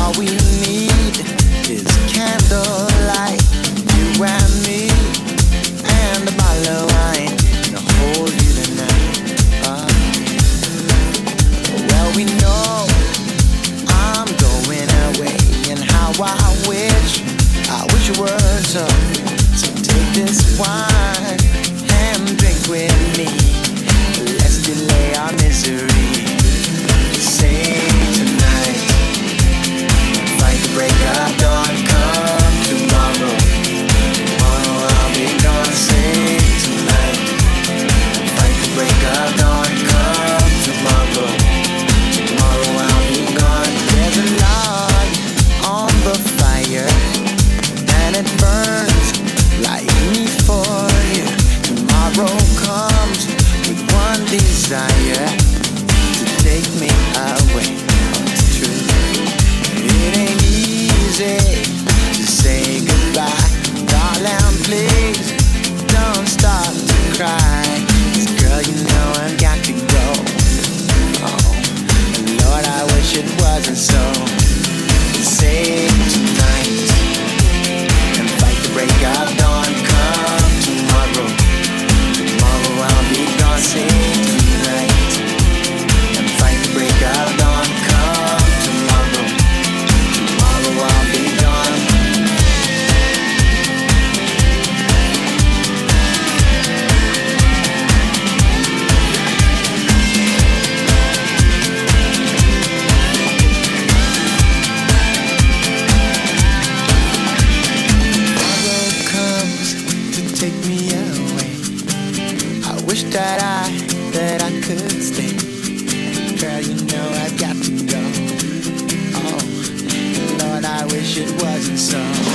All we need is candlelight, you and me, and a bottle of wine to hold you tonight. Well, we know I'm going away, and how I wish, I wish were. So take this wine. so take me away. I wish that I that I could stay. Girl, you know I've got to go. Oh, Lord, I wish it wasn't so.